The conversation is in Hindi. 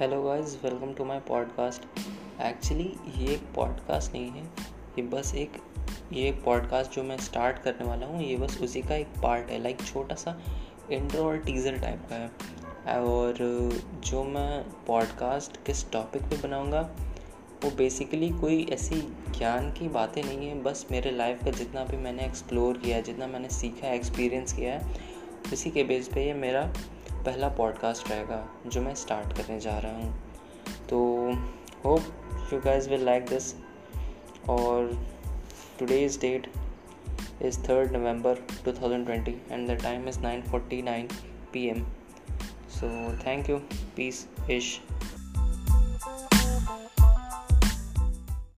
Hello guys welcome to my podcast actually ये एक पॉडकास्ट नहीं है. ये बस एक, ये पॉडकास्ट जो मैं स्टार्ट करने वाला हूँ. ये बस उसी का एक पार्ट है. लाइक छोटा सा इंट्रो और टीज़र टाइप का है. और जो मैं पॉडकास्ट किस टॉपिक पे बनाऊँगा, वो बेसिकली कोई ऐसी ज्ञान की बातें नहीं है. बस मेरे लाइफ का जितना भी मैंने एक्सप्लोर किया है जितना मैंने सीखा है एक्सपीरियंस किया है, उसी के बेस पे ये मेरा पहला पॉडकास्ट रहेगा, जो मैं स्टार्ट करने जा रहा हूँ। तो hope you guys will like this और today's date is third November 2020 and the time is 9:49 PM so thank you peace इश